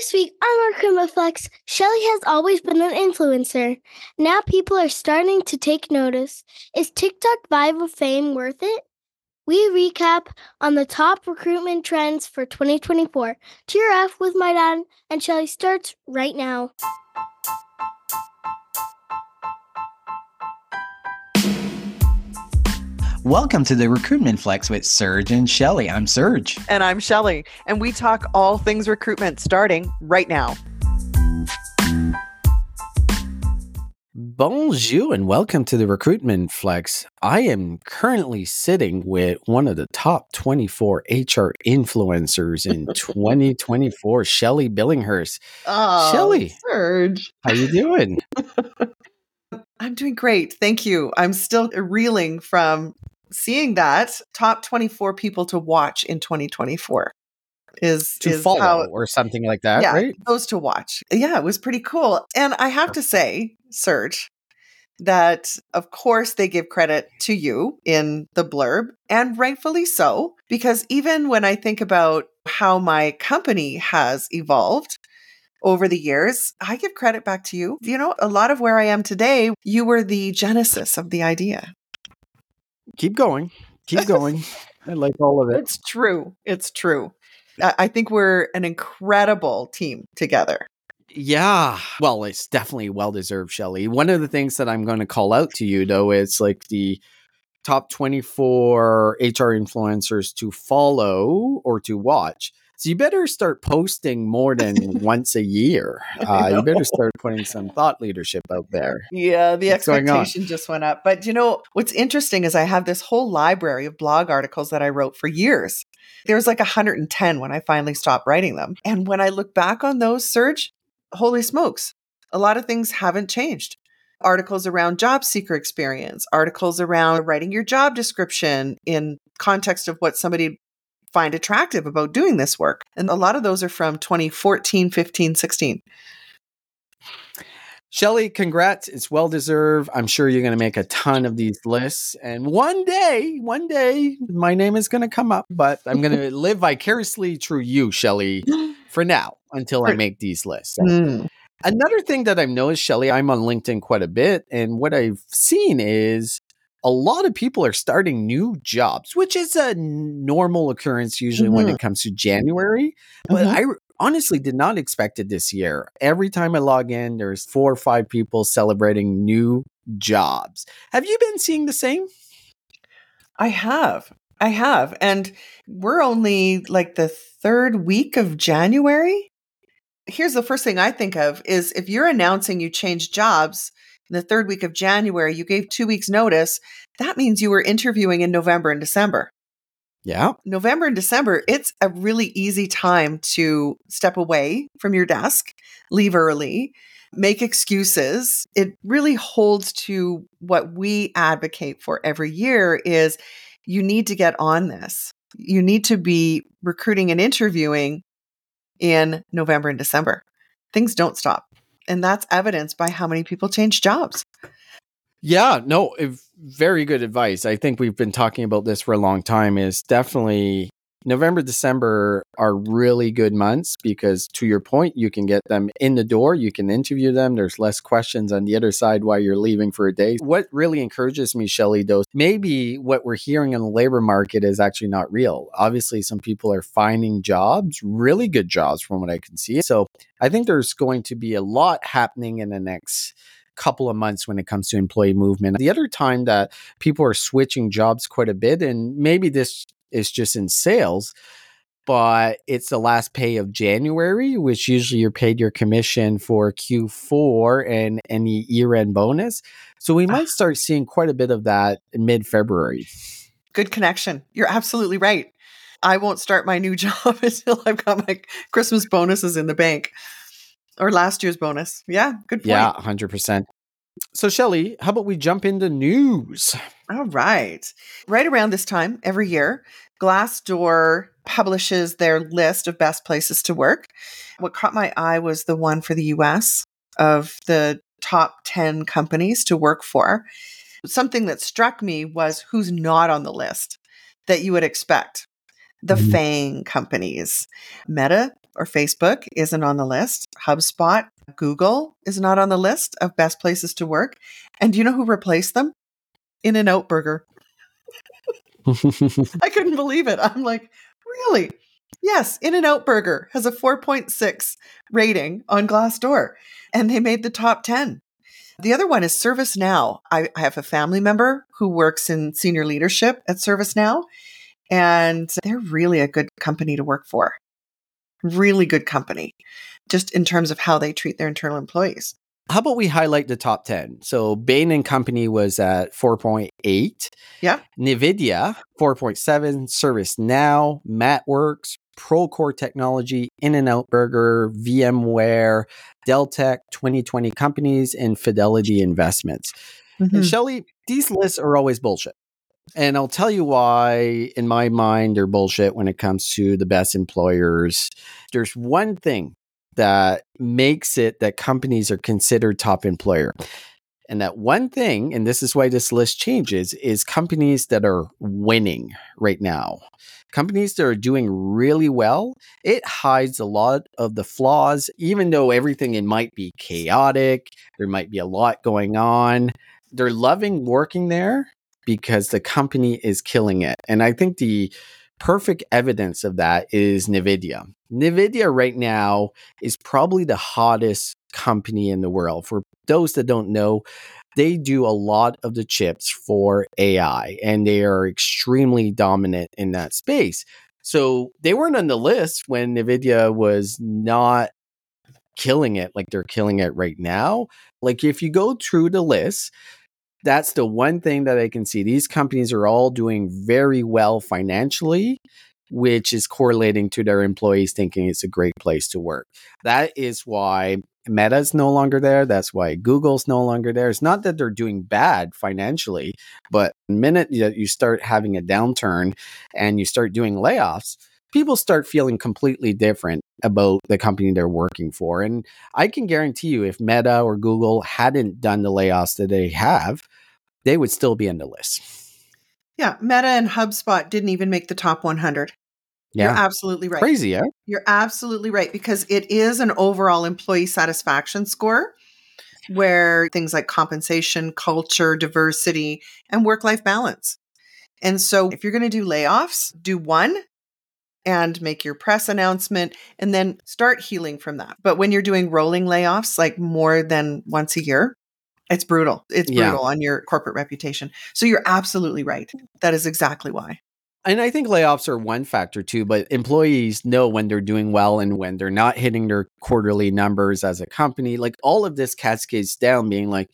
This week on Recruitment Flex, Shelley has always been an influencer. Now people are starting to take notice. Is TikTok viral fame worth it? We recap on the top recruitment trends for 2024. TRF with my dad and Shelley starts right now. Welcome to the Recruitment Flex with Serge and Shelley. I'm Serge. And I'm Shelley. And we talk all things recruitment starting right now. Bonjour and welcome to the Recruitment Flex. I am currently sitting with one of the top 24 HR influencers in 2024, Shelley Billinghurst. Oh, Shelley, Serge. how you doing? I'm doing great. Thank you. I'm still reeling from seeing that top 24 people to watch in 2024 is to is follow how, or something like that, yeah, right? those to watch. Yeah, it was pretty cool. And I have to say, Serge, that of course they give credit to you in the blurb, and rightfully so, because even when I think about how my company has evolved over the years, I give credit back to you. You know, a lot of where I am today, you were the genesis of the idea. Keep going. Keep going. I like all of it. It's true. It's true. I I think we're an incredible team together. Yeah. Well, it's definitely well deserved, Shelley. One of the things that I'm going to call out to you, though, is like the top 24 HR influencers to follow or to watch. So you better start posting more than once a year. Uh, you better start putting some thought leadership out there. Yeah, the What's expectation just went up. But you know, what's interesting is I have this whole library of blog articles that I wrote for years. There was like 110 when I finally stopped writing them. And when I look back on those, Serge, holy smokes, a lot of things haven't changed. Articles around job seeker experience, articles around writing your job description in context of what somebody find attractive about doing this work. And a lot of those are from 2014, 15, 16. Shelley, congrats. It's well deserved. I'm sure you're going to make a ton of these lists. And one day, one day, my name is going to come up, but I'm going to live vicariously through you, Shelley, for now until I make these lists. Mm. Another thing that I've noticed, Shelley, I'm on LinkedIn quite a bit. And what I've seen is a lot of people are starting new jobs, which is a normal occurrence usually when Mhm. it comes to January. But Mhm. I honestly did not expect it this year. Every time I log in, there's four or five people celebrating new jobs. Have you been seeing the same? I have. I have. And we're only like the third week of January. Here's the first thing I think of is if you're announcing you change jobs in the third week of January, you gave 2 weeks notice, that means you were interviewing in November and December. Yeah. November and December, it's a really easy time to step away from your desk, leave early, make excuses. It really holds to what we advocate for every year is you need to get on this. You need to be recruiting and interviewing in November and December. Things don't stop. And that's evidenced by how many people change jobs. Yeah, no, very good advice. I think we've been talking about this for a long time. Is definitely November, December are really good months because, to your point, you can get them in the door, you can interview them. There's less questions on the other side while you're leaving for a day. What really encourages me, Shelley, though, maybe what we're hearing in the labor market is actually not real. Obviously, some people are finding jobs, really good jobs, from what I can see. So I think there's going to be a lot happening in the next couple of months when it comes to employee movement. The other time that people are switching jobs quite a bit, and maybe this is just in sales, but it's the last pay of January, which usually you're paid your commission for Q4 and any year end bonus. So we might ah. start seeing quite a bit of that in mid February. Good connection. You're absolutely right. I won't start my new job until I've got my Christmas bonuses in the bank or last year's bonus. Yeah, good point. Yeah, 100%. So, Shelley, how about we jump into news? All right. Right around this time every year, Glassdoor publishes their list of best places to work. What caught my eye was the one for the US of the top 10 companies to work for. Something that struck me was who's not on the list that you would expect. The Mhm. FANG companies Meta, or Facebook isn't on the list. HubSpot, Google is not on the list of best places to work. And do you know who replaced them? In-N-Out Burger. I couldn't believe it. I'm like, really? Yes, In-N-Out Burger has a 4.6 rating on Glassdoor, and they made the top 10. The other one is ServiceNow. I, I have a family member who works in senior leadership at ServiceNow, and they're really a good company to work for. Really good company, just in terms of how they treat their internal employees. How about we highlight the top 10? So Bain and Company was at 4.8. Yeah. NVIDIA, 4.7. ServiceNow, MathWorks, Procore Technology, In N Out Burger, VMware, Deltek, 2020 companies, and Fidelity Investments. Mm-hmm. And Shelley, these lists are always bullshit. And I'll tell you why, in my mind, they're bullshit when it comes to the best employers. There's one thing that makes it that companies are considered top employer. And that one thing, and this is why this list changes, is companies that are winning right now. Companies that are doing really well, it hides a lot of the flaws, even though everything it might be chaotic, there might be a lot going on. They're loving working there because the company is killing it. And I think the perfect evidence of that is NVIDIA. NVIDIA right now is probably the hottest company in the world. For those that don't know, they do a lot of the chips for AI and they are extremely dominant in that space. So they weren't on the list when NVIDIA was not killing it like they're killing it right now. Like if you go through the list, that's the one thing that I can see. These companies are all doing very well financially, which is correlating to their employees thinking it's a great place to work. That is why Meta's no longer there. That's why Google's no longer there. It's not that they're doing bad financially, but the minute that you start having a downturn and you start doing layoffs, people start feeling completely different about the company they're working for. And I can guarantee you, if Meta or Google hadn't done the layoffs that they have, they would still be in the list. Yeah, Meta and HubSpot didn't even make the top 100. Yeah. You're absolutely right. Crazy, yeah? You're absolutely right because it is an overall employee satisfaction score where things like compensation, culture, diversity, and work life balance. And so if you're going to do layoffs, do one and make your press announcement and then start healing from that. But when you're doing rolling layoffs, like more than once a year, it's brutal. It's Yeah. brutal on your corporate reputation. So you're absolutely right. That is exactly why. And I think layoffs are one factor too, but employees know when they're doing well and when they're not hitting their quarterly numbers as a company. Like all of this cascades down, being like,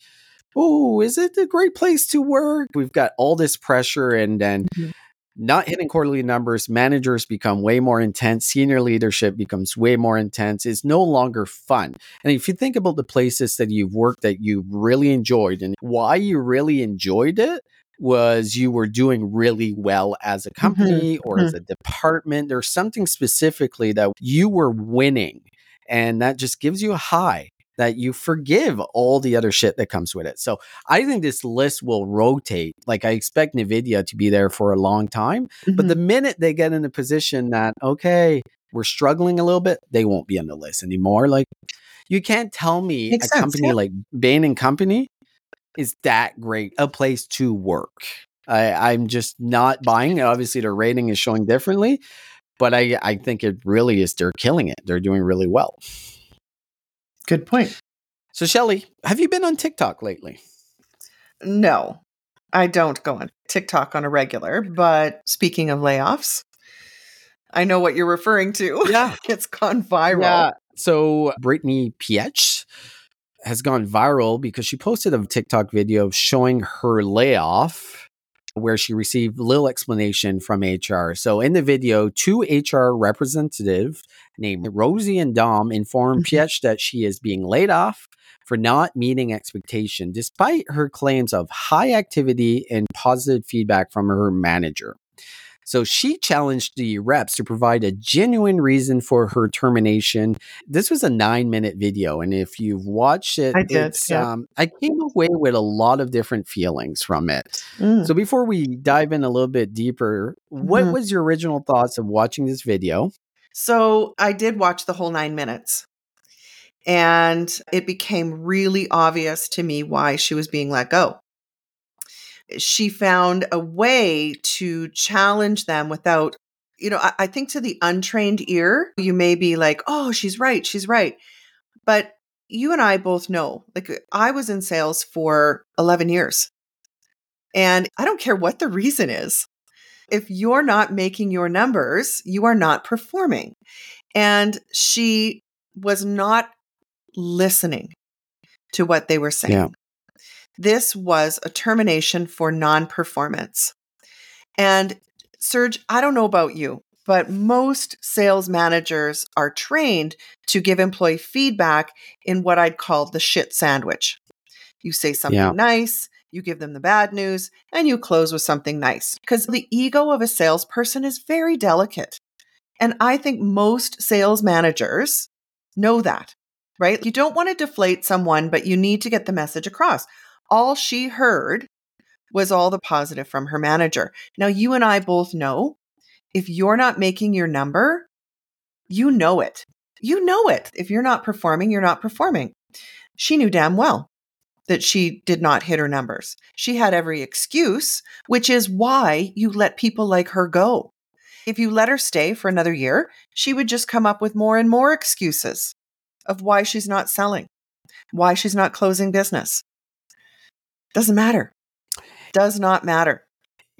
oh, is it a great place to work? We've got all this pressure and then Mhm. Not hitting quarterly numbers, managers become way more intense, senior leadership becomes way more intense. It's no longer fun. And if you think about the places that you've worked that you really enjoyed and why you really enjoyed it was you were doing really well as a mm-hmm, company or as mm-hmm. a department. There's something specifically that you were winning. And that just gives you a high that you forgive all the other shit that comes with it. So I think this list will rotate. Like I expect NVIDIA to be there for a long time. But mm-hmm. the minute they get in a position that, okay, we're struggling a little bit, they won't be on the list anymore. Like you can't tell me Makes a sense, company yeah. like Bain and Company is that great a place to work. I, I'm just not buying it. Obviously, their rating is showing differently, but I, I think it really is they're killing it. They're doing really well. Good point. So, Shelley, have you been on TikTok lately? No, I don't go on TikTok on a regular, but speaking of layoffs, I know what you're referring to. Yeah. it's gone viral. Yeah. So Brittany Pietsch has gone viral because she posted a TikTok video showing her layoff where she received little explanation from HR. So in the video, two HR representative named Rosie and Dom informed Mhm. Pietsch that she is being laid off for not meeting expectation despite her claims of high activity and positive feedback from her manager. So she challenged the reps to provide a genuine reason for her termination. This was a nine minute video. And if you've watched it, I did, it's, yeah. um, I came away with a lot of different feelings from it. Mm. So before we dive in a little bit deeper, what Mhm. was your original thoughts of watching this video? So I did watch the whole nine minutes. And it became really obvious to me why she was being let go. She found a way to challenge them without, you know, I, I think to the untrained ear, you may be like, oh, she's right, she's right. But you and I both know, like, I was in sales for 11 years. And I don't care what the reason is. If you're not making your numbers, you are not performing. And she was not listening to what they were saying. Yeah. This was a termination for non performance. And Serge, I don't know about you, but most sales managers are trained to give employee feedback in what I'd call the shit sandwich. You say something Yeah. nice, you give them the bad news, and you close with something nice. Because the ego of a salesperson is very delicate. And I think most sales managers know that, right? You don't want to deflate someone, but you need to get the message across. All she heard was all the positive from her manager. Now, you and I both know if you're not making your number, you know it. You know it. If you're not performing, you're not performing. She knew damn well that she did not hit her numbers. She had every excuse, which is why you let people like her go. If you let her stay for another year, she would just come up with more and more excuses of why she's not selling, why she's not closing business. Doesn't matter. Does not matter.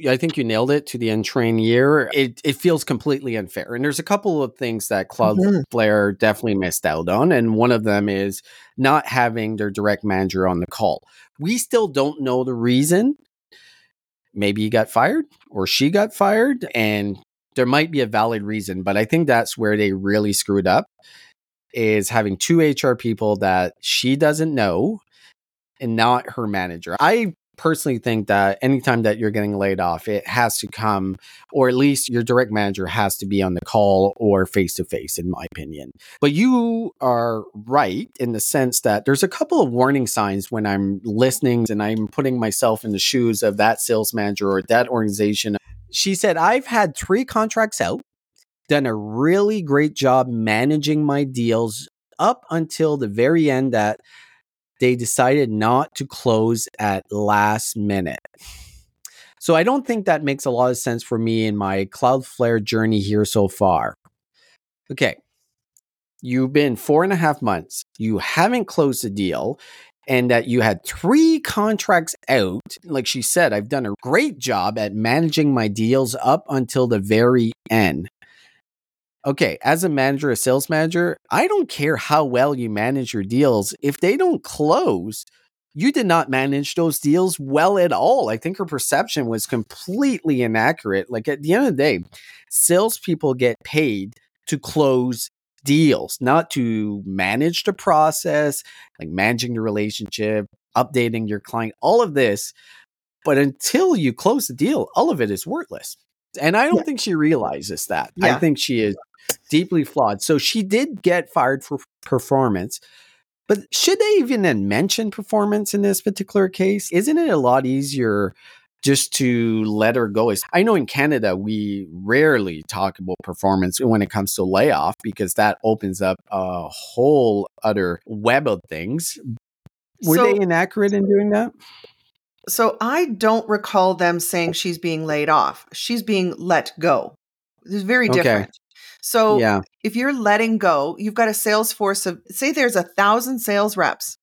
I think you nailed it to the untrained year. It it feels completely unfair. And there's a couple of things that Cloudflare mm-hmm. definitely missed out on. And one of them is not having their direct manager on the call. We still don't know the reason. Maybe he got fired or she got fired. And there might be a valid reason, but I think that's where they really screwed up is having two HR people that she doesn't know and not her manager. I personally think that anytime that you're getting laid off, it has to come, or at least your direct manager has to be on the call or face to face, in my opinion. But you are right in the sense that there's a couple of warning signs when I'm listening and I'm putting myself in the shoes of that sales manager or that organization. She said, I've had three contracts out, done a really great job managing my deals up until the very end that they decided not to close at last minute. So I don't think that makes a lot of sense for me in my Cloudflare journey here so far. Okay. You've been four and a half months. You haven't closed a deal and that you had three contracts out. Like she said, I've done a great job at managing my deals up until the very end okay, as a manager, a sales manager, I don't care how well you manage your deals. If they don't close, you did not manage those deals well at all. I think her perception was completely inaccurate. Like at the end of the day, salespeople get paid to close deals, not to manage the process, like managing the relationship, updating your client, all of this. But until you close the deal, all of it is worthless. And I don't Yeah. think she realizes that. I think she is deeply flawed. So she did get fired for performance. But should they even then mention performance in this particular case? Isn't it a lot easier just to let her go? I know in Canada we rarely talk about performance when it comes to layoff because that opens up a whole other web of things. Were So- they inaccurate in doing that? So I don't recall them saying she's being laid off. She's being let go. It's very Okay. different. So yeah. if you're letting go, you've got a sales force of, say, there's a thousand sales reps,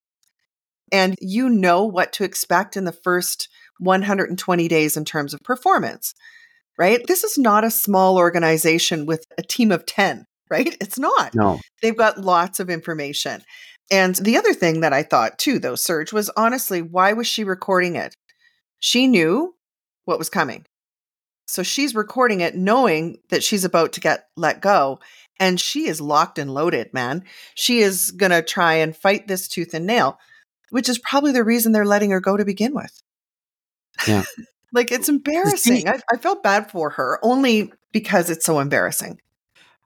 and you know what to expect in the first 120 days in terms of performance, right? This is not a small organization with a team of 10, right? It's not. No. They've got lots of information. And the other thing that I thought too, though, Serge, was honestly, why was she recording it? She knew what was coming. So she's recording it knowing that she's about to get let go. And she is locked and loaded, man. She is going to try and fight this tooth and nail, which is probably the reason they're letting her go to begin with. Yeah. like it's embarrassing. I, I felt bad for her only because it's so embarrassing.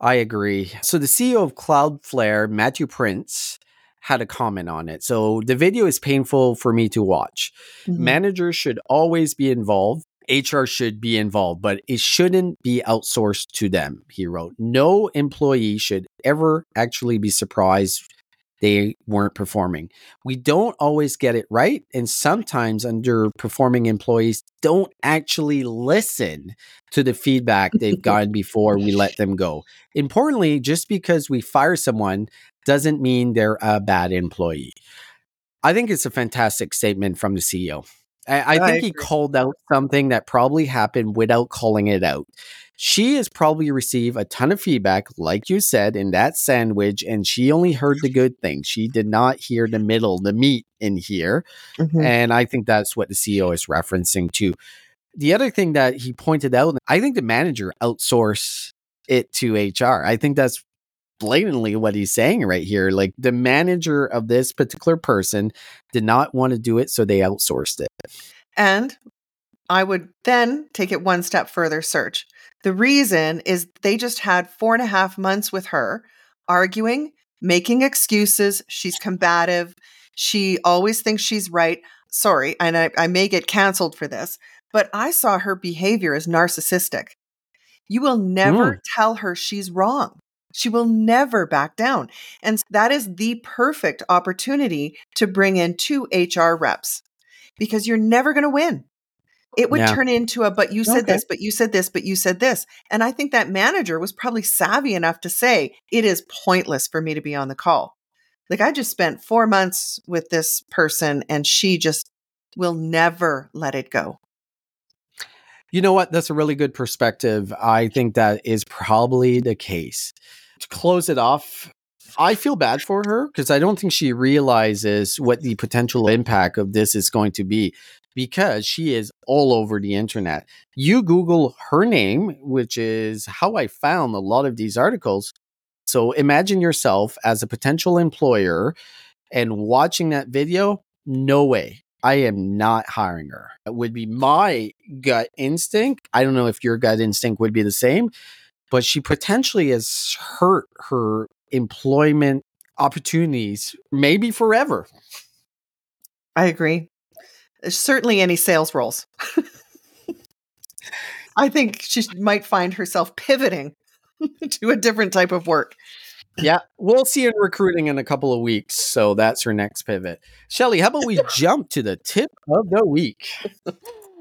I agree. So the CEO of Cloudflare, Matthew Prince, had a comment on it. So the video is painful for me to watch. Mhm. Managers should always be involved HR should be involved, but it shouldn't be outsourced to them, he wrote. No employee should ever actually be surprised they weren't performing. We don't always get it right. And sometimes underperforming employees don't actually listen to the feedback they've gotten before we let them go. Importantly, just because we fire someone doesn't mean they're a bad employee. I think it's a fantastic statement from the CEO. I, I, I think he called out something that probably happened without calling it out. She has probably received a ton of feedback, like you said, in that sandwich, and she only heard the good things. She did not hear the middle, the meat in here. Mm-hmm. And I think that's what the CEO is referencing to. The other thing that he pointed out, I think the manager outsourced it to HR. I think that's blatantly what he's saying right here. Like the manager of this particular person did not want to do it, so they outsourced it. And I would then take it one step further, Serge. The reason is they just had four and a half months with her arguing, making excuses. She's combative. She always thinks she's right. Sorry, and I, I may get canceled for this, but I saw her behavior as narcissistic. You will never mm. tell her she's wrong. She will never back down. And that is the perfect opportunity to bring in two HR reps because you're never going to win. It would yeah. turn into a, but you said okay. this, but you said this, but you said this. And I think that manager was probably savvy enough to say, it is pointless for me to be on the call. Like I just spent four months with this person and she just will never let it go. You know what? That's a really good perspective. I think that is probably the case. To close it off, I feel bad for her because I don't think she realizes what the potential impact of this is going to be because she is all over the internet. You Google her name, which is how I found a lot of these articles. So imagine yourself as a potential employer and watching that video. No way. I am not hiring her. It would be my gut instinct. I don't know if your gut instinct would be the same, but she potentially has hurt her employment opportunities, maybe forever. I agree certainly any sales roles. I think she might find herself pivoting to a different type of work. Yeah, we'll see her recruiting in a couple of weeks. So that's her next pivot. Shelley, how about we jump to the tip of the week?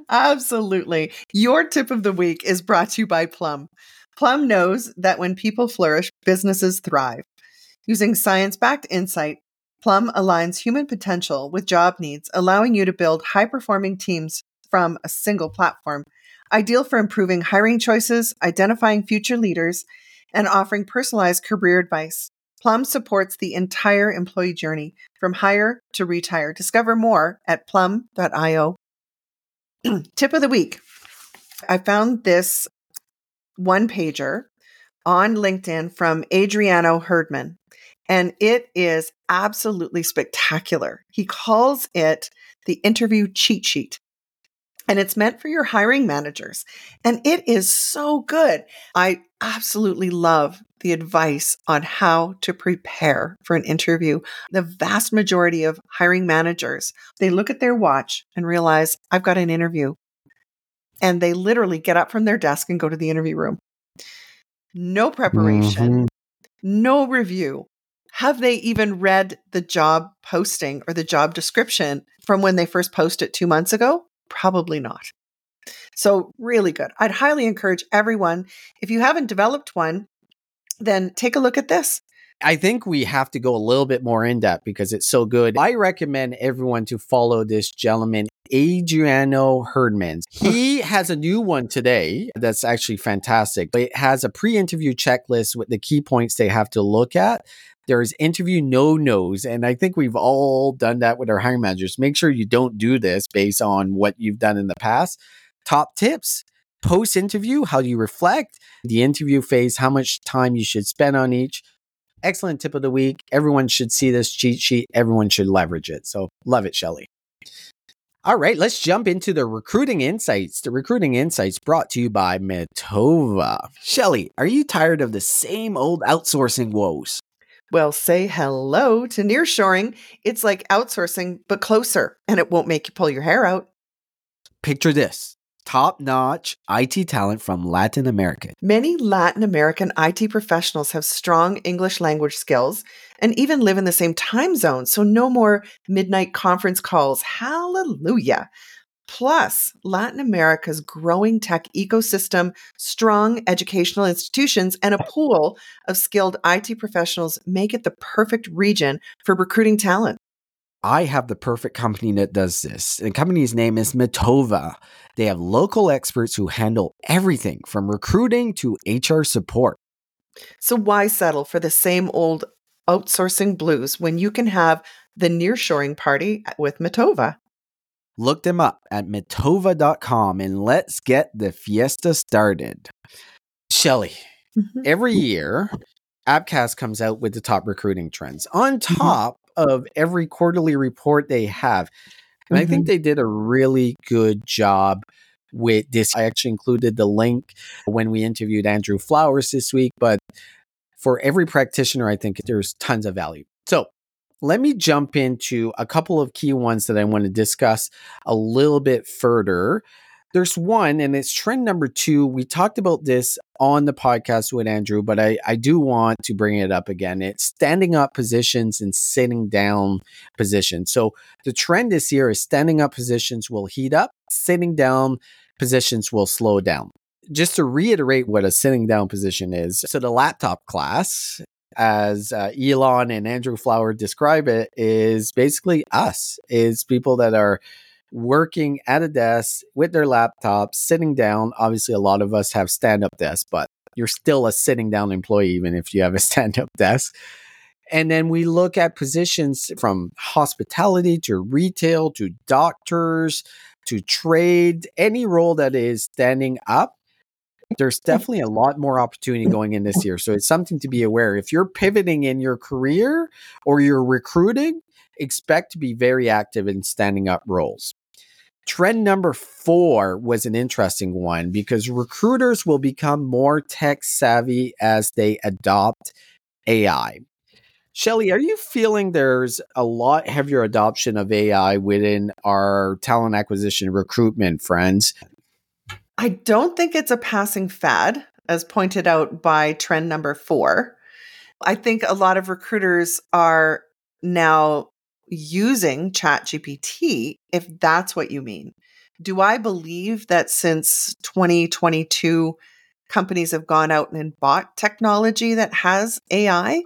Absolutely. Your tip of the week is brought to you by Plum. Plum knows that when people flourish, businesses thrive. Using science backed insight, Plum aligns human potential with job needs, allowing you to build high performing teams from a single platform. Ideal for improving hiring choices, identifying future leaders, and offering personalized career advice. Plum supports the entire employee journey from hire to retire. Discover more at plum.io. Tip of the week I found this one pager on LinkedIn from Adriano Herdman and it is absolutely spectacular. He calls it the interview cheat sheet. And it's meant for your hiring managers. And it is so good. I absolutely love the advice on how to prepare for an interview. The vast majority of hiring managers, they look at their watch and realize, I've got an interview. And they literally get up from their desk and go to the interview room. No preparation, mm-hmm. no review, have they even read the job posting or the job description from when they first posted two months ago? Probably not. So, really good. I'd highly encourage everyone, if you haven't developed one, then take a look at this. I think we have to go a little bit more in depth because it's so good. I recommend everyone to follow this gentleman, Adriano Herdman. He has a new one today that's actually fantastic. It has a pre interview checklist with the key points they have to look at. There's interview no nos. And I think we've all done that with our hiring managers. Make sure you don't do this based on what you've done in the past. Top tips post interview, how do you reflect? The interview phase, how much time you should spend on each. Excellent tip of the week. Everyone should see this cheat sheet. Everyone should leverage it. So love it, Shelley. All right, let's jump into the recruiting insights. The recruiting insights brought to you by Metova. Shelley, are you tired of the same old outsourcing woes? Well, say hello to nearshoring. It's like outsourcing, but closer, and it won't make you pull your hair out. Picture this top notch IT talent from Latin America. Many Latin American IT professionals have strong English language skills and even live in the same time zone, so no more midnight conference calls. Hallelujah. Plus, Latin America's growing tech ecosystem, strong educational institutions, and a pool of skilled IT professionals make it the perfect region for recruiting talent. I have the perfect company that does this. The company's name is Matova. They have local experts who handle everything from recruiting to HR support. So, why settle for the same old outsourcing blues when you can have the nearshoring party with Matova? Look them up at matova.com and let's get the fiesta started. Shelley, mm-hmm. every year, Appcast comes out with the top recruiting trends on mm-hmm. top. Of every quarterly report they have. And mm-hmm. I think mm-hmm. they did a really good job with this. I actually included the link when we interviewed Andrew Flowers this week, but for every practitioner, I think there's tons of value. So let me jump into a couple of key ones that I want to discuss a little bit further. There's one, and it's trend number two. We talked about this on the podcast with Andrew, but I, I do want to bring it up again. It's standing up positions and sitting down positions. So the trend this year is standing up positions will heat up, sitting down positions will slow down just to reiterate what a sitting down position is. So the laptop class as uh, Elon and Andrew Flower describe it, is basically us, is people that are working at a desk with their laptop, sitting down. Obviously, a lot of us have stand up desks, but you're still a sitting down employee, even if you have a stand up desk. And then we look at positions from hospitality to retail to doctors to trade, any role that is standing up there's definitely a lot more opportunity going in this year. So it's something to be aware. If you're pivoting in your career or you're recruiting, expect to be very active in standing up roles. Trend number four was an interesting one because recruiters will become more tech savvy as they adopt AI. Shelley, are you feeling there's a lot heavier adoption of AI within our talent acquisition recruitment friends? I don't think it's a passing fad, as pointed out by trend number four. I think a lot of recruiters are now using ChatGPT, if that's what you mean. Do I believe that since 2022, companies have gone out and bought technology that has AI?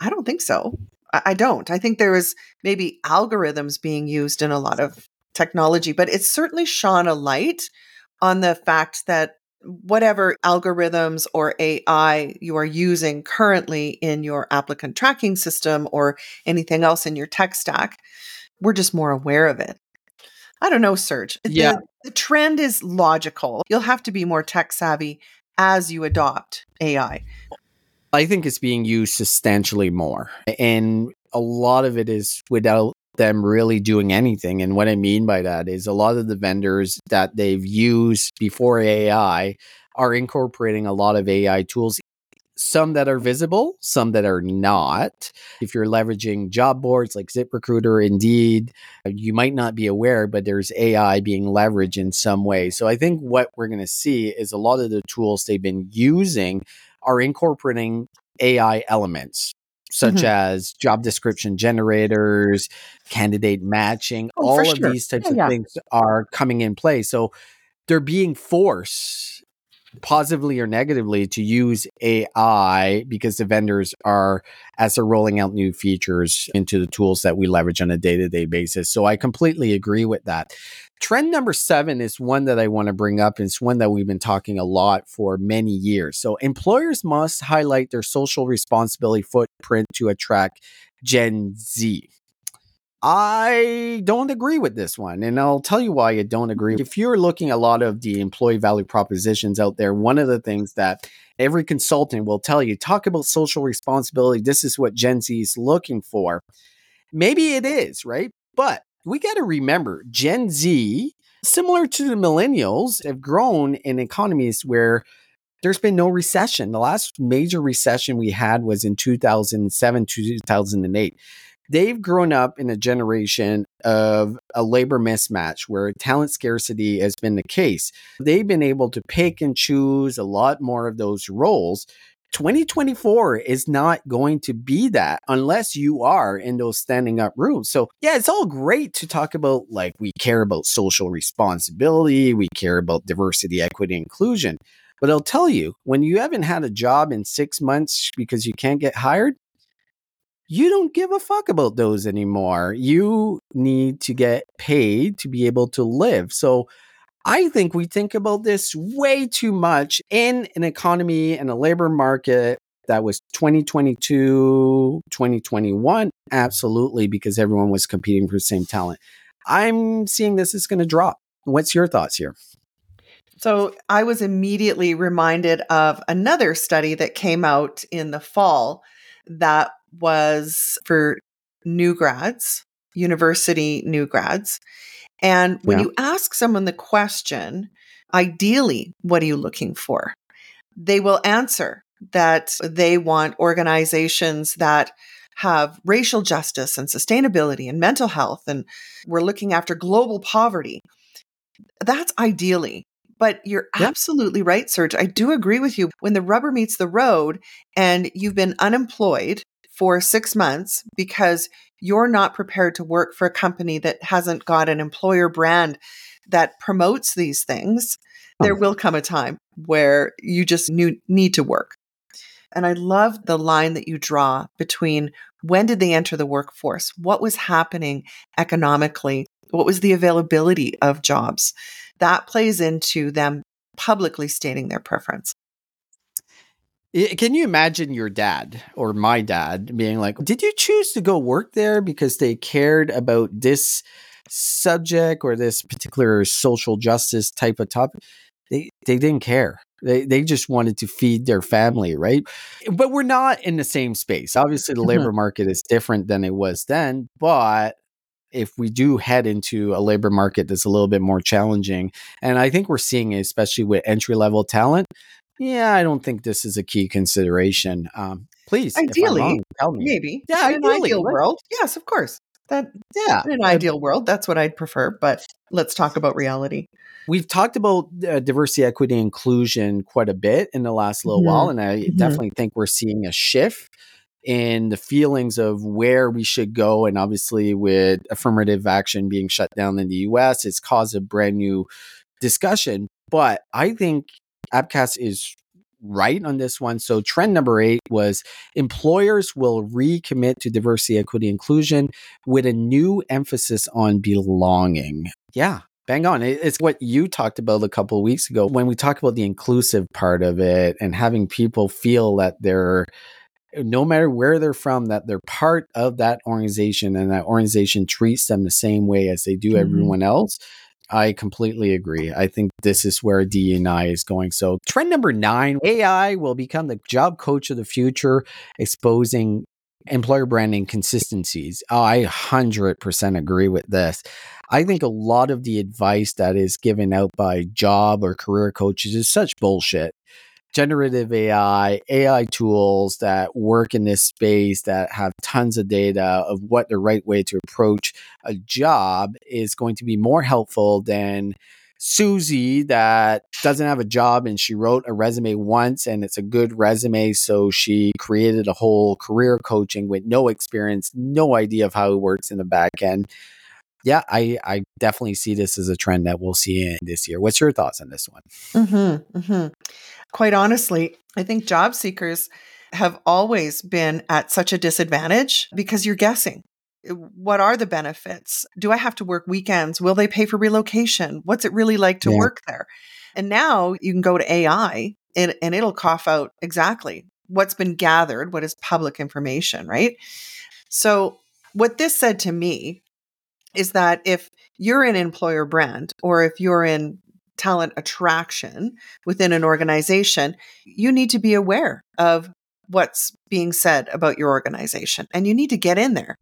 I don't think so. I don't. I think there is maybe algorithms being used in a lot of technology, but it's certainly shone a light on the fact that whatever algorithms or AI you are using currently in your applicant tracking system or anything else in your tech stack, we're just more aware of it. I don't know, Serge. Yeah. The, the trend is logical. You'll have to be more tech savvy as you adopt AI. I think it's being used substantially more. And a lot of it is without them really doing anything. And what I mean by that is a lot of the vendors that they've used before AI are incorporating a lot of AI tools. Some that are visible, some that are not. If you're leveraging job boards like ZipRecruiter, Indeed, you might not be aware, but there's AI being leveraged in some way. So I think what we're going to see is a lot of the tools they've been using are incorporating AI elements such mm-hmm. as job description generators, candidate matching, oh, all of sure. these types yeah, of yeah. things are coming in play. So they're being forced positively or negatively to use AI because the vendors are as they're rolling out new features into the tools that we leverage on a day-to-day basis. So I completely agree with that. Trend number seven is one that I want to bring up. It's one that we've been talking a lot for many years. So, employers must highlight their social responsibility footprint to attract Gen Z. I don't agree with this one, and I'll tell you why I don't agree. If you're looking a lot of the employee value propositions out there, one of the things that every consultant will tell you talk about social responsibility. This is what Gen Z is looking for. Maybe it is, right? But we got to remember Gen Z, similar to the millennials, have grown in economies where there's been no recession. The last major recession we had was in 2007 2008. They've grown up in a generation of a labor mismatch where talent scarcity has been the case. They've been able to pick and choose a lot more of those roles. 2024 is not going to be that unless you are in those standing up rooms. So, yeah, it's all great to talk about like we care about social responsibility, we care about diversity, equity, inclusion. But I'll tell you, when you haven't had a job in six months because you can't get hired, you don't give a fuck about those anymore. You need to get paid to be able to live. So I think we think about this way too much in an economy and a labor market that was 2022, 2021. Absolutely, because everyone was competing for the same talent. I'm seeing this is going to drop. What's your thoughts here? So I was immediately reminded of another study that came out in the fall that was for new grads, university new grads. And when yeah. you ask someone the question, ideally, what are you looking for? They will answer that they want organizations that have racial justice and sustainability and mental health, and we're looking after global poverty. That's ideally. But you're absolutely right, Serge. I do agree with you. When the rubber meets the road and you've been unemployed for six months because you're not prepared to work for a company that hasn't got an employer brand that promotes these things, there will come a time where you just need to work. And I love the line that you draw between when did they enter the workforce? What was happening economically? What was the availability of jobs? That plays into them publicly stating their preference. Can you imagine your dad or my dad being like, Did you choose to go work there because they cared about this subject or this particular social justice type of topic? They, they didn't care. They, they just wanted to feed their family, right? But we're not in the same space. Obviously, the mm-hmm. labor market is different than it was then. But if we do head into a labor market that's a little bit more challenging, and I think we're seeing it, especially with entry level talent, yeah, I don't think this is a key consideration. Um, please, ideally, wrong, tell me. Maybe, yeah, in ideally, an ideal world, yes, of course. That yeah, in an ideal world, that's what I'd prefer. But let's talk about reality. We've talked about uh, diversity, equity, inclusion quite a bit in the last little mm-hmm. while, and I mm-hmm. definitely think we're seeing a shift in the feelings of where we should go. And obviously, with affirmative action being shut down in the US, it's caused a brand new discussion. But I think Appcast is right on this one. So, trend number eight was employers will recommit to diversity, equity, inclusion with a new emphasis on belonging. Yeah. Bang on. It's what you talked about a couple of weeks ago when we talk about the inclusive part of it and having people feel that they're no matter where they're from, that they're part of that organization and that organization treats them the same way as they do mm-hmm. everyone else. I completely agree. I think this is where DNI is going. So, trend number nine AI will become the job coach of the future, exposing employer branding consistencies. Oh, I 100% agree with this. I think a lot of the advice that is given out by job or career coaches is such bullshit generative AI, AI tools that work in this space that have tons of data of what the right way to approach a job is going to be more helpful than Susie that doesn't have a job and she wrote a resume once and it's a good resume. So she created a whole career coaching with no experience, no idea of how it works in the back end. Yeah, I, I definitely see this as a trend that we'll see in this year. What's your thoughts on this one? Mm-hmm, mm-hmm. Quite honestly, I think job seekers have always been at such a disadvantage because you're guessing. Uh, what are the benefits? Do I have to work weekends? Will they pay for relocation? What's it really like to yeah. work there? And now you can go to AI and, and it'll cough out exactly what's been gathered, what is public information, right? So, what this said to me is that if you're an employer brand or if you're in talent attraction within an organization, you need to be aware of what's being said about your organization and you need to get in there.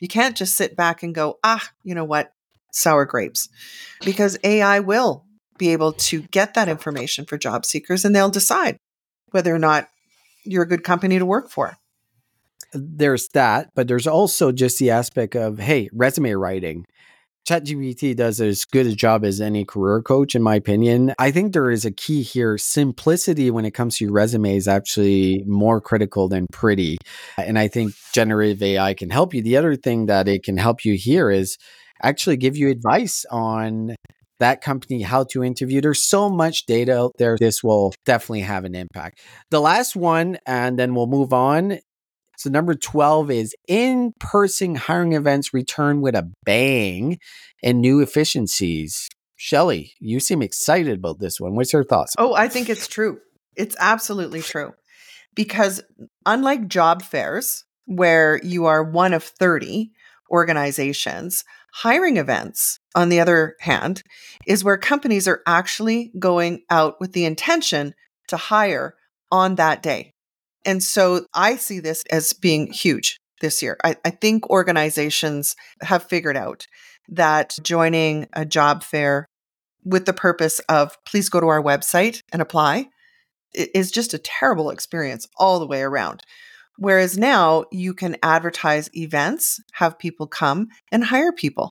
You can't just sit back and go, ah, you know what, sour grapes, because AI will be able to get that information for job seekers and they'll decide whether or not you're a good company to work for. There's that, but there's also just the aspect of hey, resume writing. ChatGPT does as good a job as any career coach, in my opinion. I think there is a key here. Simplicity when it comes to your resume is actually more critical than pretty. And I think generative AI can help you. The other thing that it can help you here is actually give you advice on that company, how to interview. There's so much data out there. This will definitely have an impact. The last one, and then we'll move on. So, number 12 is in person hiring events return with a bang and new efficiencies. Shelley, you seem excited about this one. What's your thoughts? Oh, I think it's true. It's absolutely true. Because unlike job fairs, where you are one of 30 organizations, hiring events, on the other hand, is where companies are actually going out with the intention to hire on that day. And so I see this as being huge this year. I, I think organizations have figured out that joining a job fair with the purpose of please go to our website and apply is just a terrible experience all the way around. Whereas now you can advertise events, have people come and hire people,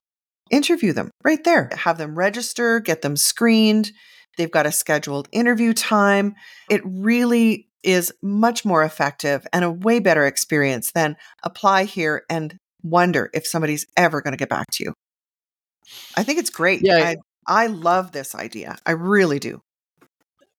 interview them right there, have them register, get them screened. They've got a scheduled interview time. It really is much more effective and a way better experience than apply here and wonder if somebody's ever going to get back to you. I think it's great. Yeah. I, I love this idea. I really do.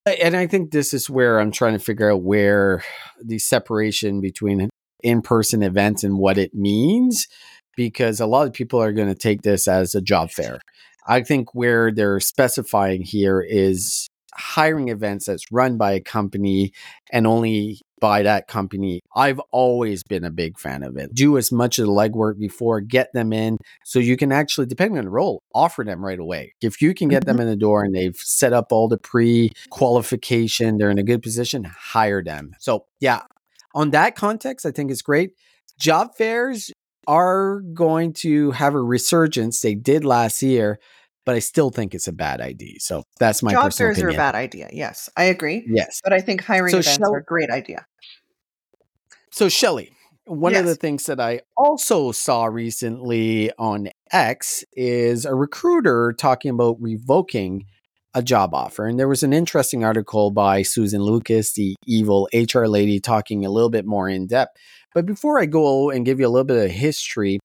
And I think this is where I'm trying to figure out where the separation between in person events and what it means, because a lot of people are going to take this as a job fair. I think where they're specifying here is hiring events that's run by a company and only by that company. I've always been a big fan of it. Do as much of the legwork before, get them in so you can actually, depending on the role, offer them right away. If you can get them mm-hmm. in the door and they've set up all the pre qualification, they're in a good position, hire them. So, yeah, on that context, I think it's great. Job fairs are going to have a resurgence. They did last year but I still think it's a bad idea. So that's my job personal fairs are a bad idea. Yes, I agree. Yes, but I think hiring so events Shelley, are a great idea. So Shelley, one yes. of the things that I also saw recently on X is a recruiter talking about revoking a job offer. And there was an interesting article by Susan Lucas, the evil HR lady, talking a little bit more in depth. But before I go and give you a little bit of history,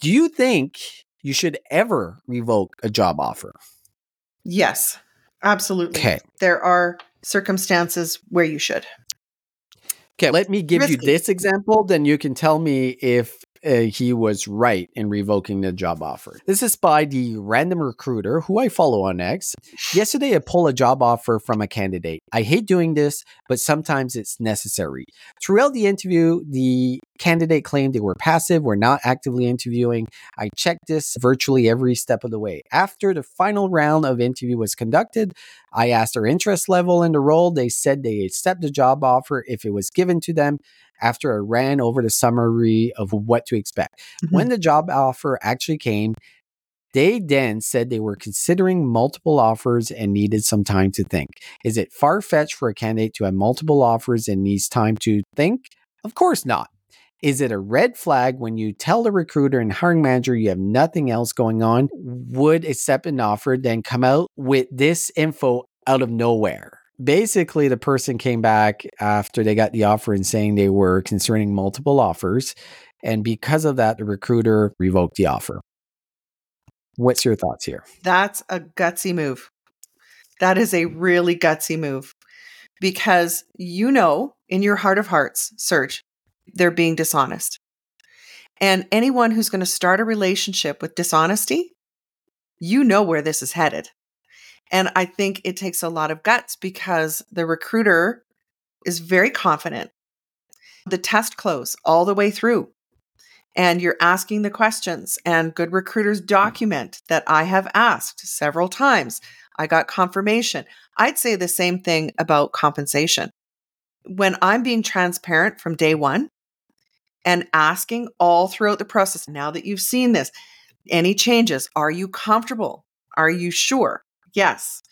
do you think you should ever revoke a job offer. Yes, absolutely. Okay. There are circumstances where you should. Okay, let me give Risky. you this example, then you can tell me if uh, he was right in revoking the job offer. This is by the random recruiter who I follow on X. Yesterday, I pulled a job offer from a candidate. I hate doing this, but sometimes it's necessary. Throughout the interview, the candidate claimed they were passive, were not actively interviewing. I checked this virtually every step of the way. After the final round of interview was conducted, I asked their interest level in the role. They said they accept the job offer if it was given to them after I ran over the summary of what to expect. Mm-hmm. When the job offer actually came, they then said they were considering multiple offers and needed some time to think. Is it far fetched for a candidate to have multiple offers and needs time to think? Of course not. Is it a red flag when you tell the recruiter and hiring manager you have nothing else going on, would accept an offer, then come out with this info out of nowhere? basically the person came back after they got the offer and saying they were concerning multiple offers and because of that the recruiter revoked the offer. What's your thoughts here? That's a gutsy move. That is a really gutsy move because you know in your heart of hearts Serge they're being dishonest and anyone who's going to start a relationship with dishonesty you know where this is headed and I think it takes a lot of guts because the recruiter is very confident. The test close all the way through. And you're asking the questions, and good recruiters document that I have asked several times. I got confirmation. I'd say the same thing about compensation. When I'm being transparent from day one and asking all throughout the process, now that you've seen this, any changes? Are you comfortable? Are you sure? Yes.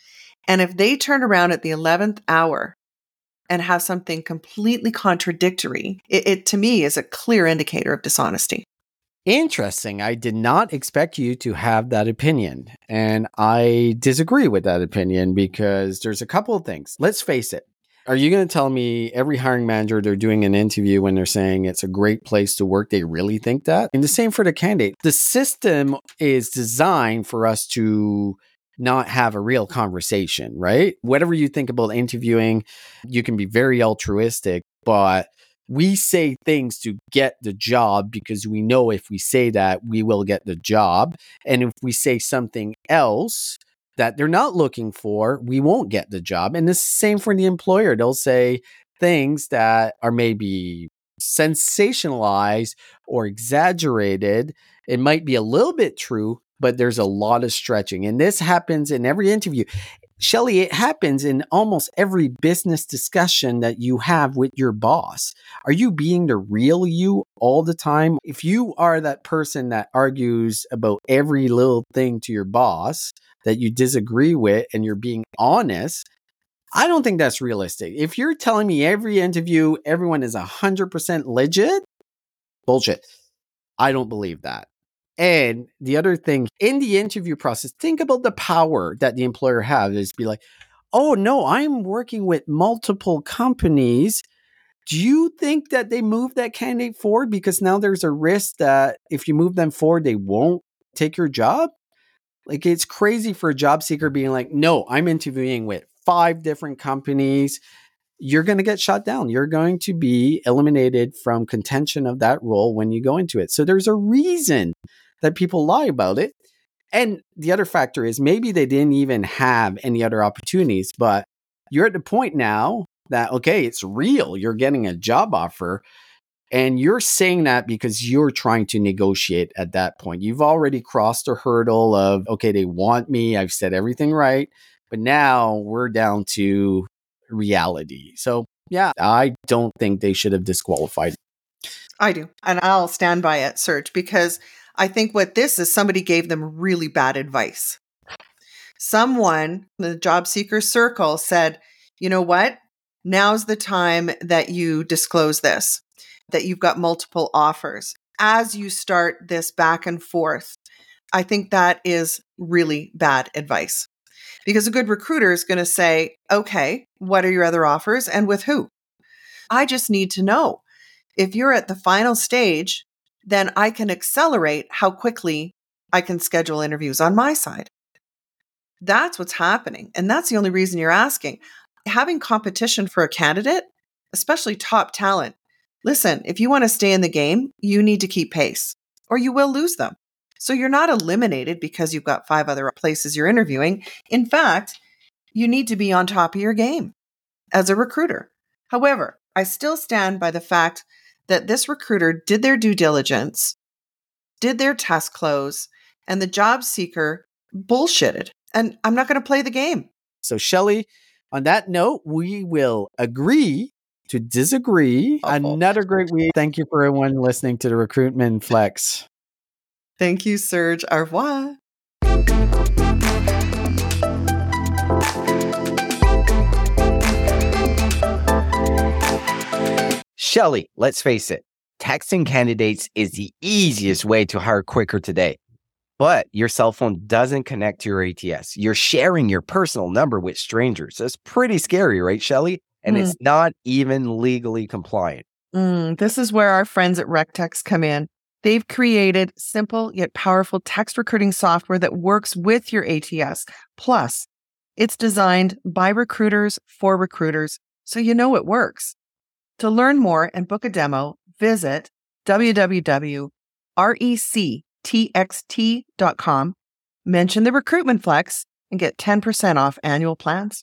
And if they turn around at the 11th hour and have something completely contradictory, it, it to me is a clear indicator of dishonesty. Interesting. I did not expect you to have that opinion. And I disagree with that opinion because there's a couple of things. Let's face it. Are you going to tell me every hiring manager they're doing an interview when they're saying it's a great place to work, they really think that? And the same for the candidate. The system is designed for us to not have a real conversation, right? Whatever you think about interviewing, you can be very altruistic, but we say things to get the job because we know if we say that, we will get the job. And if we say something else that they're not looking for, we won't get the job. And the same for the employer. They'll say things that are maybe sensationalized or exaggerated. It might be a little bit true, but there's a lot of stretching. And this happens in every interview. Shelley, it happens in almost every business discussion that you have with your boss. Are you being the real you all the time? If you are that person that argues about every little thing to your boss that you disagree with and you're being honest, I don't think that's realistic. If you're telling me every interview, everyone is 100% legit, bullshit. I don't believe that. And the other thing in the interview process, think about the power that the employer has is be like, oh no, I'm working with multiple companies. Do you think that they move that candidate forward because now there's a risk that if you move them forward, they won't take your job? Like it's crazy for a job seeker being like, no, I'm interviewing with five different companies. You're going to get shut down. You're going to be eliminated from contention of that role when you go into it. So there's a reason that people lie about it. And the other factor is maybe they didn't even have any other opportunities, but you're at the point now that, okay, it's real. You're getting a job offer. And you're saying that because you're trying to negotiate at that point. You've already crossed a hurdle of, okay, they want me. I've said everything right. But now we're down to reality. So, yeah, I don't think they should have disqualified. I do. And I'll stand by it, Serge, because I think what this is somebody gave them really bad advice. Someone in the job seeker circle said, you know what? Now's the time that you disclose this, that you've got multiple offers. As you start this back and forth, I think that is really bad advice because a good recruiter is going to say, okay, what are your other offers and with who? I just need to know. If you're at the final stage then I can accelerate how quickly I can schedule interviews on my side. That's what's happening. And that's the only reason you're asking. Having competition for a candidate, especially top talent, listen, if you want to stay in the game, you need to keep pace or you will lose them. So you're not eliminated because you've got five other places you're interviewing. In fact, you need to be on top of your game as a recruiter. However, I still stand by the fact that this recruiter did their due diligence, did their test close, and the job seeker bullshitted. And I'm not going to play the game. So, Shelley, on that note, we will agree to disagree. Uh, Awful. Another great week. Thank you for everyone listening to the Recruitment Flex. Thank you, Serge. Au revoir. Shelley, let's face it, texting candidates is the easiest way to hire quicker today. But your cell phone doesn't connect to your ATS. You're sharing your personal number with strangers. That's pretty scary, right, Shelley? And mm. it's not even legally compliant. Mm, this is where our friends at RecTxt come in. They've created simple yet powerful text recruiting software that works with your ATS. Plus, it's designed by recruiters for recruiters, so you know it works. To learn more and book a demo, visit www.rectxt.com, mention the recruitment flex, and get 10% off annual plans.